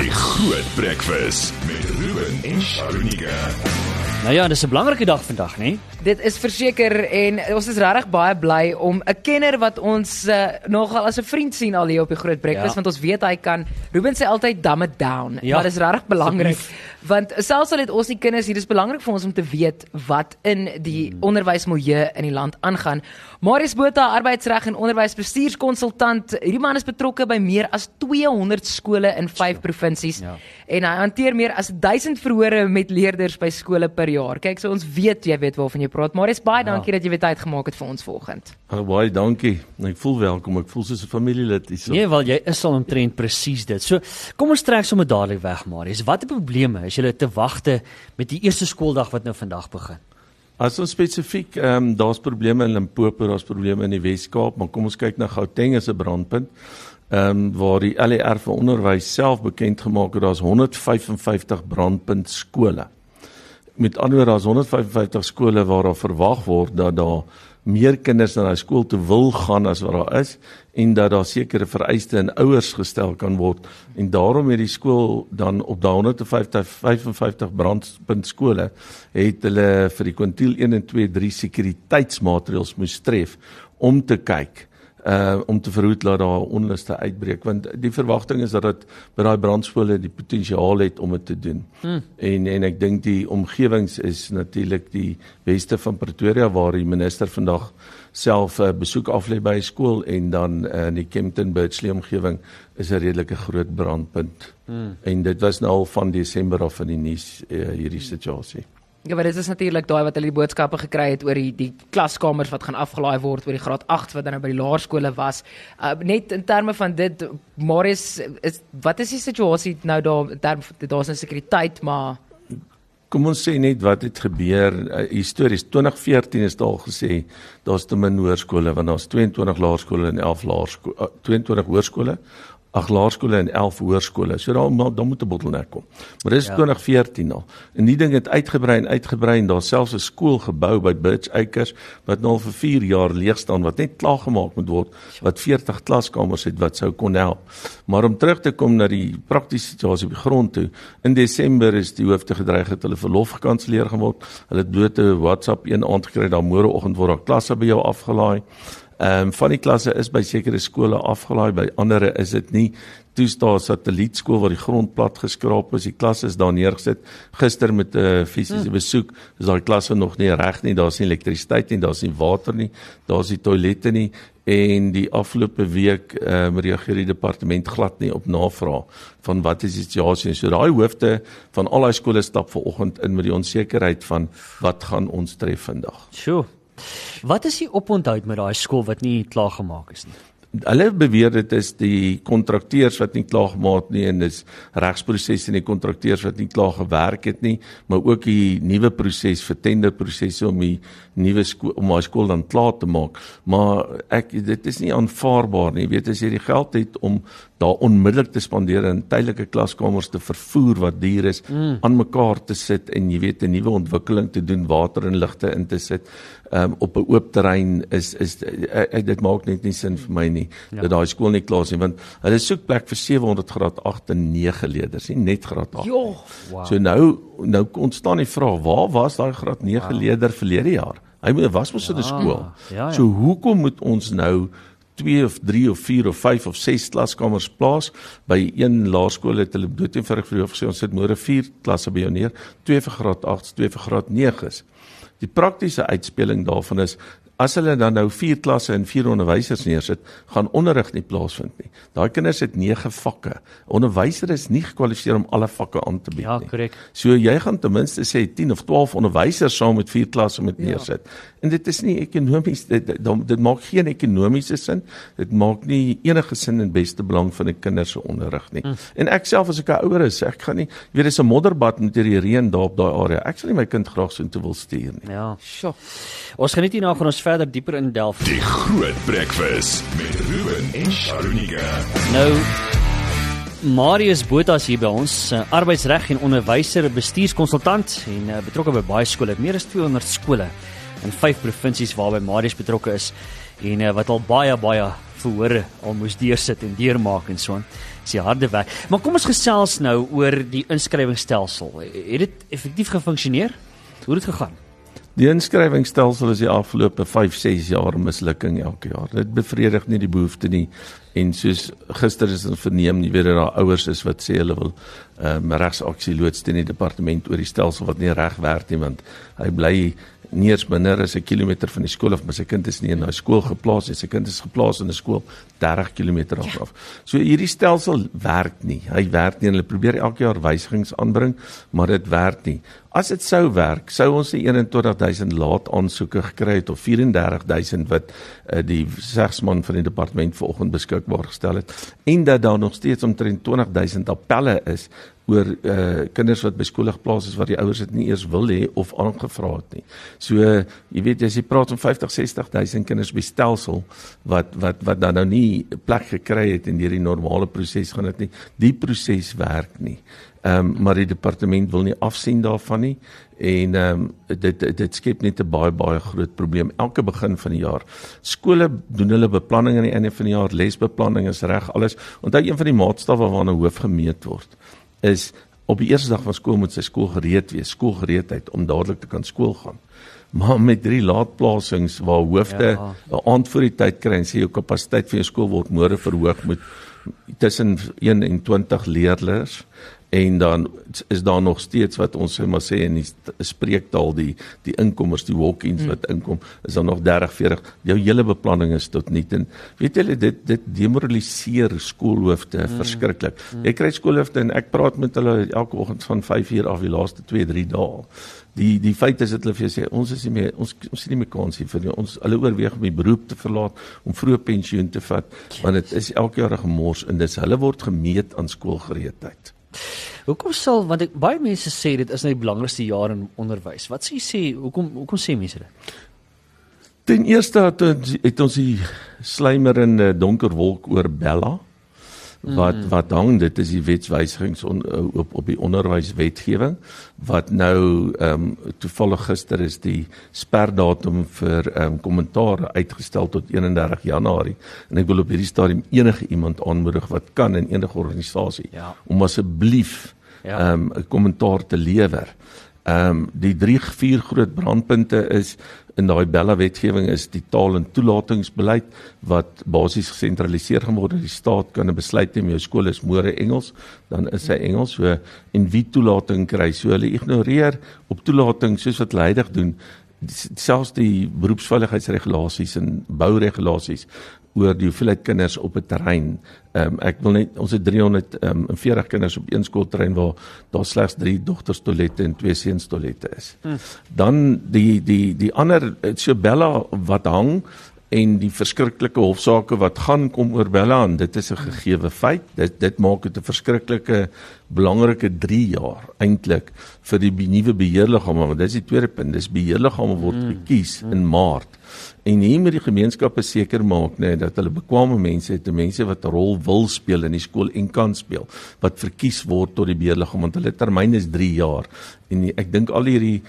Die Groot Breakfast met Ruben en Sharunika. Nou ja, dis 'n belangrike dag vandag, né? Dit is verseker en ons is regtig baie bly om 'n kenner wat ons uh, nogal as 'n vriend sien al hier op die Groot Breakfast Ja. want ons weet hy kan Ruben sê altyd dumb it down. Ja, maar dis regtig belangrik want selfs al het ons nie kinders hier, dis belangrik vir ons om te weet wat in die Hmm. onderwysmilieu in die land aangaan. Marius Botha, arbeidsreg en onderwysbestuurskonsultant, hierdie man is betrokke by meer as 200 skole in 5 provinsies Ja. en hy hanteer meer as 1000 verhore met leerders by skole per jaar. Kyk, so ons weet jy weet waarvan jy praat. Marius, baie dankie dat jy weer tyd gemaak het vir ons vanoggend. Oh, baie dankie. Ek voel welkom. Ek voel soos 'n familielid hier. Nee, wel jy is al omtrent presies dit. So, kom ons trek sommer dadelik weg, Marius. Watter probleme is julle te wagte met die eerste skooldag wat nou vandag begin? As ons spesifiek, ehm um, daar's probleme in Limpopo, daar's probleme in die Wes-Kaap, maar kom ons kyk na Gauteng as 'n brandpunt. Ehm um, waar die LER vir onderwys self bekend gemaak het daar's 155 brandpunt skole. Met ander woorde daar's 155 skole waar daar verwag word dat daar meer kinders na daai skool toe wil gaan as wat daar is en dat daar sekere vereistes in ouers gestel kan word. En daarom het die skool dan op daai 150 55 brandpunt skole het hulle vir die kwintiel 1 en 2 3 sekuriteitsmaatreëls moes tref om te kyk uh om te verhoed dat daar onluste uitbreek want die verwagting is dat dit by daai brandskole die potensiaal het om dit te doen. Hmm. En en ek dink die omgewings is natuurlik die weste van Pretoria waar die minister vandag self 'n uh, besoek aflê by skool en dan uh, in die Kempton Birchley omgewing is 'n redelike groot brandpunt. Hmm. En dit was nou al van Desember af in die nuus uh, hierdie situasie. Ja, maar dit is natuurlik daai wat hulle die boodskappe gekry het oor die die klaskamers wat gaan afgelaai word oor die graad 8 wat dan nou by die laerskole was. Uh, net in terme van dit Marius is wat is die situasie nou daar in terme daar's 'n sekuriteit maar Kom ons sê net wat het gebeur uh, histories 2014 is daar gesê daar's te min hoërskole want daar's 22 laerskole en 11 laerskole uh, 22 hoërskole ag laerskole en 11 hoërskole. So daar maar daar moet 'n bottleneck kom. Maar dis ja. 2014 al. En die ding het uitgebrei en uitgebrei en daar selfs 'n skool gebou by Birch Acres wat nou al vir 4 jaar leeg staan wat net klaargemaak moet word wat 40 klaskamers het wat sou kon help. Maar om terug te kom na die praktiese situasie op die grond toe. In Desember is die hoofde gedreig dat hulle verlof gekanselleer gaan word. Hulle het bloot 'n WhatsApp een aand gekry dat môreoggend word daar klasse by jou afgelaai. Ehm um, van die klasse is by sekere skole afgelaai, by ander is dit nie. Toe staan 'n satellietskool waar die grond plat geskraap is. Die klasse is daar neergesit. Gister met 'n uh, fisiese hmm. besoek is daai klasse nog nie reg nie. Daar's nie elektrisiteit nie, daar's nie water nie, daar's nie toilette nie en die afgelope week ehm um, reageer die departement glad nie op navraag van wat is die situasie. So daai hoofde van al daai skole stap vanoggend in met die onsekerheid van wat gaan ons tref vandag. Sjoe. Wat is die oponthoud met daai skool wat nie klaargemaak is nie? Hulle beweer dit is die kontrakteurs wat nie klaar gemaak nie en dis regsprosesse en die kontrakteurs wat nie klaar gewerk het nie, maar ook die nuwe proses vir tenderprosesse om die nuwe om daai skool dan klaar te maak. Maar ek dit is nie aanvaarbaar nie. Jy weet as jy die geld het om daar onmiddellik te spandeer en tydelike klaskamers te vervoer wat duur is mm. aan mekaar te sit en jy weet 'n nuwe ontwikkeling te doen, water en ligte in te sit um, op 'n oop terrein is is ek, dit maak net nie sin vir my nie ja. dat daai skool nie klaar is nie want hulle soek plek vir 700 graad 8 en 9 leerders, nie net graad 8. Jo, wow. So nou nou ontstaan die vraag, waar was daai graad 9 wow. leerder verlede jaar? Hy was mos in 'n skool. Ja, ja. So hoekom moet ons nou 2 of 3 of 4 of 5 of 6 klaskamers plaas by een laerskool het hulle doeteenvoudig vir jou gesê ons sit môre 4 klasse by jou neer, 2 vir graad 8, 2 vir graad 9s. Die praktiese uitspeling daarvan is as hulle dan nou 4 klasse en 4 onderwysers neersit, gaan onderrig nie plaasvind nie. Daai kinders het 9 vakke. Onderwyser is nie gekwalifiseer om alle vakke aan te bied Ja, nie. korrek. So jy gaan ten minste sê 10 of 12 onderwysers saam met 4 klasse moet neersit. Ja. En dit is nie ekonomies dit, dit, dit maak geen ekonomiese sin. Dit maak nie enige sin in beste belang van die kinders se onderrig nie. Mm. En ek self as ek 'n ouer is, ek gaan nie weet dis 'n modderbad met hierdie reën daar op daai area. Ek sal nie my kind graag so intoe wil stuur nie. Ja. sjoe. Ons geniet hierna gaan ons verder dieper in delf. Die Groot Breakfast met Ruben en Sharunika. Nou Marius Botha is hier by ons, uh, arbeidsreg en onderwyser, bestuurskonsultant en uh, betrokke by baie skole, meer as 200 skole in 5 provinsies waarby Marius betrokke is en uh, wat al baie baie verhore al moes deursit en deurmaak en so aan. Dis die harde werk. Maar kom ons gesels nou oor die inskrywingsstelsel. Het dit effektief gefunksioneer? Hoe het dit gegaan? Die inskrywingsstelsel is die afgelope 5-6 jaar mislukking elke jaar. Dit bevredig nie die behoefte nie. En soos gister is ons verneem, jy weet dat daar ouers is wat sê hulle wil ehm um, regsaksie loods teen die departement oor die stelsel wat nie reg werk nie want hy bly nie eens minder as 'n kilometer van die skool af, maar sy kind is nie in daai skool geplaas nie. Sy kind is geplaas in 'n skool 30 km af. Ja. So hierdie stelsel werk nie. Hy werk nie. Hulle probeer elke jaar wysigings aanbring, maar dit werk nie. As dit sou werk, sou ons die 21000 laat aansoeke gekry het of 34000 wat uh, die segsman van die departement vanoggend beskikbaar gestel het en dat daar nog steeds omtrent 20000 appelle is oor uh kinders wat by skole geplaas is wat die ouers dit nie eers wil hê of aangevra het nie. So uh, jy weet as jy praat van 50 60000 kinders by stelsel wat wat wat dan nou nie plek gekry het in hierdie normale proses gaan dit nie. Die proses werk nie. Ehm um, maar die departement wil nie afsien daarvan nie en ehm um, dit dit skep net 'n baie baie groot probleem elke begin van die jaar. Skole doen hulle beplanning aan die einde van die jaar, lesbeplanning is reg, alles. Onthou een van die maatstawwe waarna hoof gemeet word is op die eerste dag van skool moet sy skool gereed wees, skoolgereedheid om dadelik te kan skool gaan. Maar met drie laatplasings waar hoofde 'n ja. aand voor die tyd kry en sê jou kapasiteit vir jou skool word môre verhoog met tussen 1 en 20 leerders en dan is daar nog steeds wat ons sê maar sê in die spreektaal die die inkomers die walk-ins wat hmm. inkom is dan nog 30 40 jou hele beplanning is tot nul en weet julle dit dit demoraliseer skoolhoofde mm. verskriklik mm. jy kry skoolhoofde en ek praat met hulle elke oggend van 5 uur af die laaste 2 3 dae die die feit is dat hulle vir jou sê ons is nie meer ons ons sien nie meer kans hier vir jou. ons hulle oorweeg om die beroep te verlaat om vroeë pensioen te vat want dit is elke jaar 'n gemors en dis hulle word gemeet aan skoolgereedheid Hoekom sal want ek baie mense sê dit is nou die belangrikste jaar in onderwys. Wat sê jy sê hoekom hoekom sê mense dit? Ten eerste het, het ons die slymerende donker wolk oor Bella wat mm. wat hang dit is die wetswysigings on, op op die onderwyswetgewing wat nou ehm um, toevallig gister is die sperdatum vir ehm um, kommentaar uitgestel tot 31 Januarie en ek wil op hierdie stadium enige iemand aanmoedig wat kan in enige organisasie ja. om asseblief ja. ehm ja. um, 'n kommentaar te lewer. Ehm um, die drie vier groot brandpunte is in daai Bella wetgewing is die taal en toelatingsbeleid wat basies gesentraliseer geword het. Die staat kan 'n besluit neem jou skool is môre Engels, dan is hy Engels. So en wie toelating kry, so hulle ignoreer op toelating soos wat hulle heidig doen selfs die beroepsveiligheidsregulasies en bouregulasies oor die hoeveelheid kinders op 'n terrein. Ehm um, ek wil net ons het 340 um, kinders op een skoolterrein waar daar slegs 3 dogters toilette en 2 seuns toilette is. Hmm. Dan die die die ander Isabella wat hang en die verskriklike hofsaake wat gaan kom oor Bella en dit is 'n gegeewe feit. Dit dit maak dit 'n verskriklike belangrike 3 jaar eintlik vir die nuwe beheerliggame want dit is die tweede punt. Dis beheerliggame word hmm. gekies in Maart en hier moet die gemeenskappe seker maak nê nee, dat hulle bekwame mense het, mense wat 'n rol wil speel in die skool en kan speel, wat verkies word tot die beheerliggaam want hulle termyn is 3 jaar. En ek dink al hierdie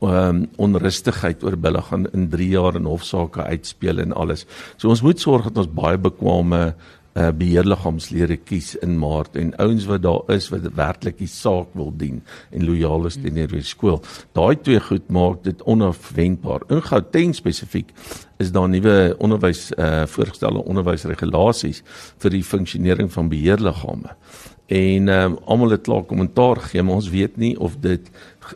um, onrustigheid oor bulle gaan in 3 jaar in hofsaake uitspeel en alles. So ons moet sorg dat ons baie bekwame uh, beheerliggaamslede kies in Maart en ouens wat daar is wat werklik die saak wil dien en lojaal is teenoor die skool. Daai twee goed maak dit onafwendbaar. In Gauteng spesifiek is daar nuwe onderwys uh, voorgestelde onderwysregulasies vir die funksionering van beheerliggame. En um, almal het klaar kommentaar gegee, maar ons weet nie of dit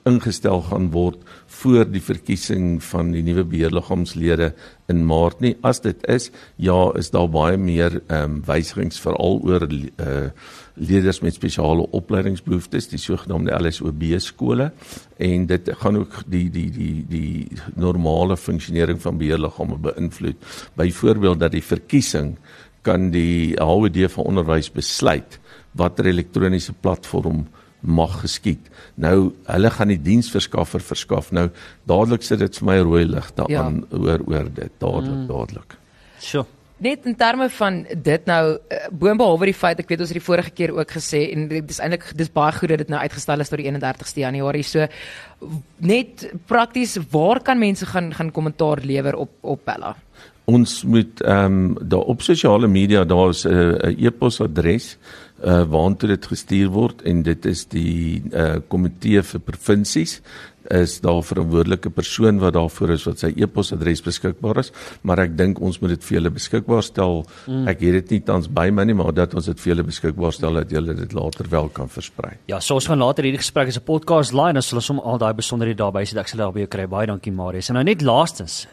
ingestel gaan word voor die verkiesing van die nuwe beheerliggaamslede in Maart nie. As dit is, ja, is daar baie meer ehm um, wysigings veral oor uh leerders met spesiale opleidingsbehoeftes, die sogenaamde LSOB skole en dit gaan ook die die die die normale funksionering van beheerliggame beïnvloed. Byvoorbeeld dat die verkiesing kan die HWD van onderwys besluit watter elektroniese platform mag geskied. Nou hulle gaan die diensverskaffer verskaf. Nou dadelik sit dit vir my rooi ligte ja. aan oor oor dit dadelik mm. dadelik. Sjoe. Net in terme van dit nou eh, boonbehalwe die feit ek weet ons het die vorige keer ook gesê en dit is eintlik dis baie goed dat dit nou uitgestel is tot die 31ste Januarie. So net prakties waar kan mense gaan gaan kommentaar lewer op op Bella? Ons moet ehm um, daar op sosiale media daar is 'n uh, e-posadres uh waartoe dit gestuur word en dit is die uh komitee vir provinsies is daar 'n verantwoordelike persoon wat daarvoor is wat sy e-posadres beskikbaar is, maar ek dink ons moet dit vir julle beskikbaar stel. Mm. Ek het dit nie tans by my nie, maar dat ons dit vir julle beskikbaar stel dat julle dit later wel kan versprei. Ja, so ons gaan later hierdie gesprek as 'n podcast laai en dan sal ons hom al daai besonderhede daarby sit. Ek sal daarby kry. Baie dankie Marius. En nou net laastens,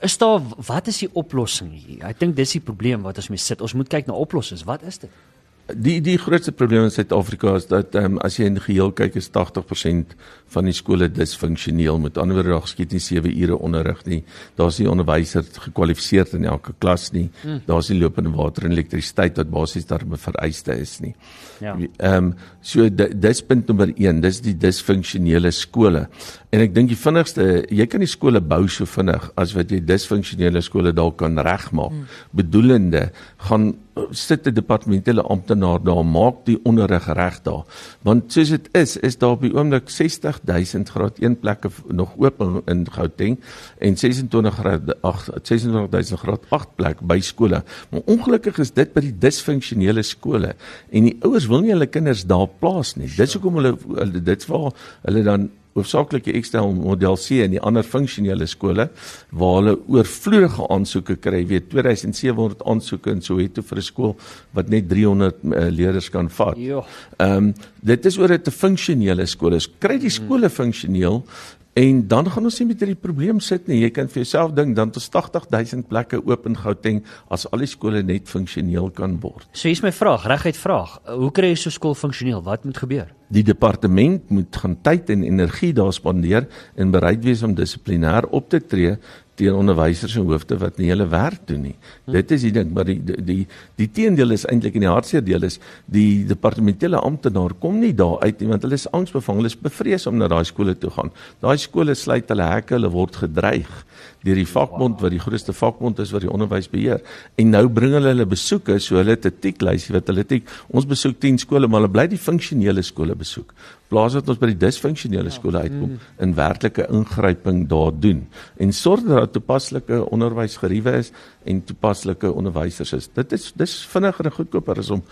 is daar wat is die oplossing hier? Ek dink dis die probleem wat ons mee sit. Ons moet kyk na oplossings. Wat is dit? Die die grootste probleem in Suid-Afrika is dat ehm um, as jy in geheel kyk is 80% van die skole disfunksioneel. Met ander woorde, daar skiet nie 7 ure onderrig nie. Daar's nie onderwysers gekwalifiseerd in elke klas nie. Hmm. Daar's nie lopende water en elektrisiteit wat basies daar vereiste is nie. Ja. Ehm um, so dis punt nommer 1, dis die disfunksionele skole. En ek dink die vinnigste, jy kan nie skole bou so vinnig as wat jy disfunksionele skole dalk kan regmaak. Hmm. Bedoelende gaan sit 'n departementele amptenaar daar maak die onderrig reg daar. Want soos dit is, is daar op die oomblik 60000 graad 1 plekke nog oop in Gauteng en 26 graad 8 26000 graad 8 plek by skole. Maar ongelukkig is dit by die disfunksionele skole en die ouers wil nie hulle kinders daar plaas nie. Dis hoekom hulle, hulle dit waar hulle dan hoofsaaklik die Excel model C en die ander funksionele skole waar hulle oorvloedige aansoeke kry, weet 2700 aansoeke in Soweto vir 'n skool wat net 300 uh, eh, leerders kan vat. Ja. Ehm um, dit is oor 'n te funksionele skole. Kry die skole funksioneel En dan gaan ons nie met hierdie probleem sit nie. Jy kan vir jouself dink dan tot 80000 plekke oop in Gauteng as al die skole net funksioneel kan word. So hier's my vraag, reguit vraag. Hoe kry jy so 'n skool funksioneel? Wat moet gebeur? Die departement moet gaan tyd en energie daar spandeer en bereid wees om dissiplinêr op te tree teen onderwysers en hoofde wat nie hulle werk doen nie. Hm. Dit is die ding, maar die die die, die teendeel is eintlik in die hartseer deel is die departementele amptenaar kom nie daar uit nie want hulle is angsbevang, hulle is bevrees om na daai skole toe gaan. Daai skole sluit hulle hekke, hulle word gedreig deur die vakbond wat die grootste vakbond is wat die onderwys beheer. En nou bring hulle hulle besoeke, so hulle het 'n tiklysie wat hulle tik. Ons besoek 10 skole, maar hulle bly die funksionele skole besoek plaas dat ons by die disfunksionele ja. skole uitkom mm. in werklike ingryping daar doen en sorg dat daar toepaslike onderwys geriewe is en toepaslike onderwysers is. Dit is dis vinniger en goedkoper as om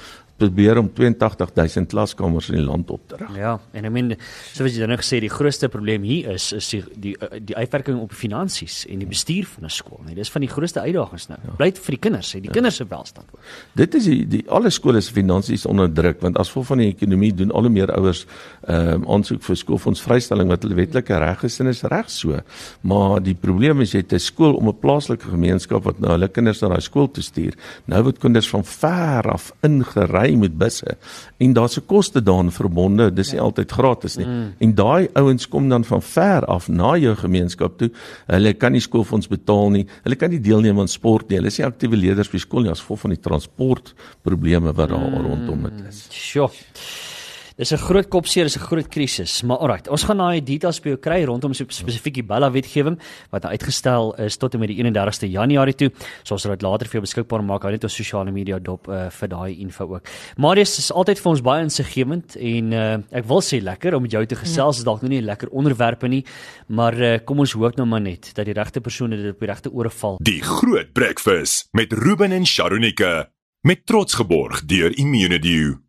probeer om 82000 klaskamers in die land op te rig. Ja, en ek meen soos jy nou gesê die grootste probleem hier is is die die die uitwerking op finansies en die bestuur van 'n skool, nee, dis van die grootste uitdagings nou. Ja. Bly vir die kinders, hè, die ja. kinders se welstand. Dit is die, die alle skole se finansies onder druk want as gevolg van die ekonomie doen al hoe meer ouers ehm um, aansoek vir skoolfonds vrystelling wat hulle wetlike reg is en is reg so. Maar die probleem is jy het 'n skool om 'n plaaslike gemeenskap wat nou hulle kinders na daai skool toe stuur. Nou word kinders van ver af ingery ry met busse en daar's 'n koste daaraan verbonde. Dis nie ja. altyd gratis nie. Mm. En daai ouens kom dan van ver af na jou gemeenskap toe. Hulle kan nie skoolfonds betaal nie. Hulle kan nie deelneem aan sport nie. Hulle is nie aktiewe leerders by skool nie as gevolg van die transportprobleme wat daar mm. rondom dit is. Sjoe. Dis 'n groot kopseer, dis 'n groot krisis, maar alright, ons gaan daai details by jou kry rondom spesifiek die Bella wetgewing wat uitgestel is tot en met die 31ste Januarie toe. So ons sal dit later vir jou beskikbaar maak, hou net ons sosiale media dop uh, vir daai info ook. Marius is altyd vir ons baie insiggewend en uh, ek wil sê lekker om met jou te gesels, is dalk nou nie 'n lekker onderwerpe nie, maar uh, kom ons hoop nou maar net dat die regte persone dit op die regte ore val. Die Groot Breakfast met Ruben en Sharonika met trots geborg deur Immunedio.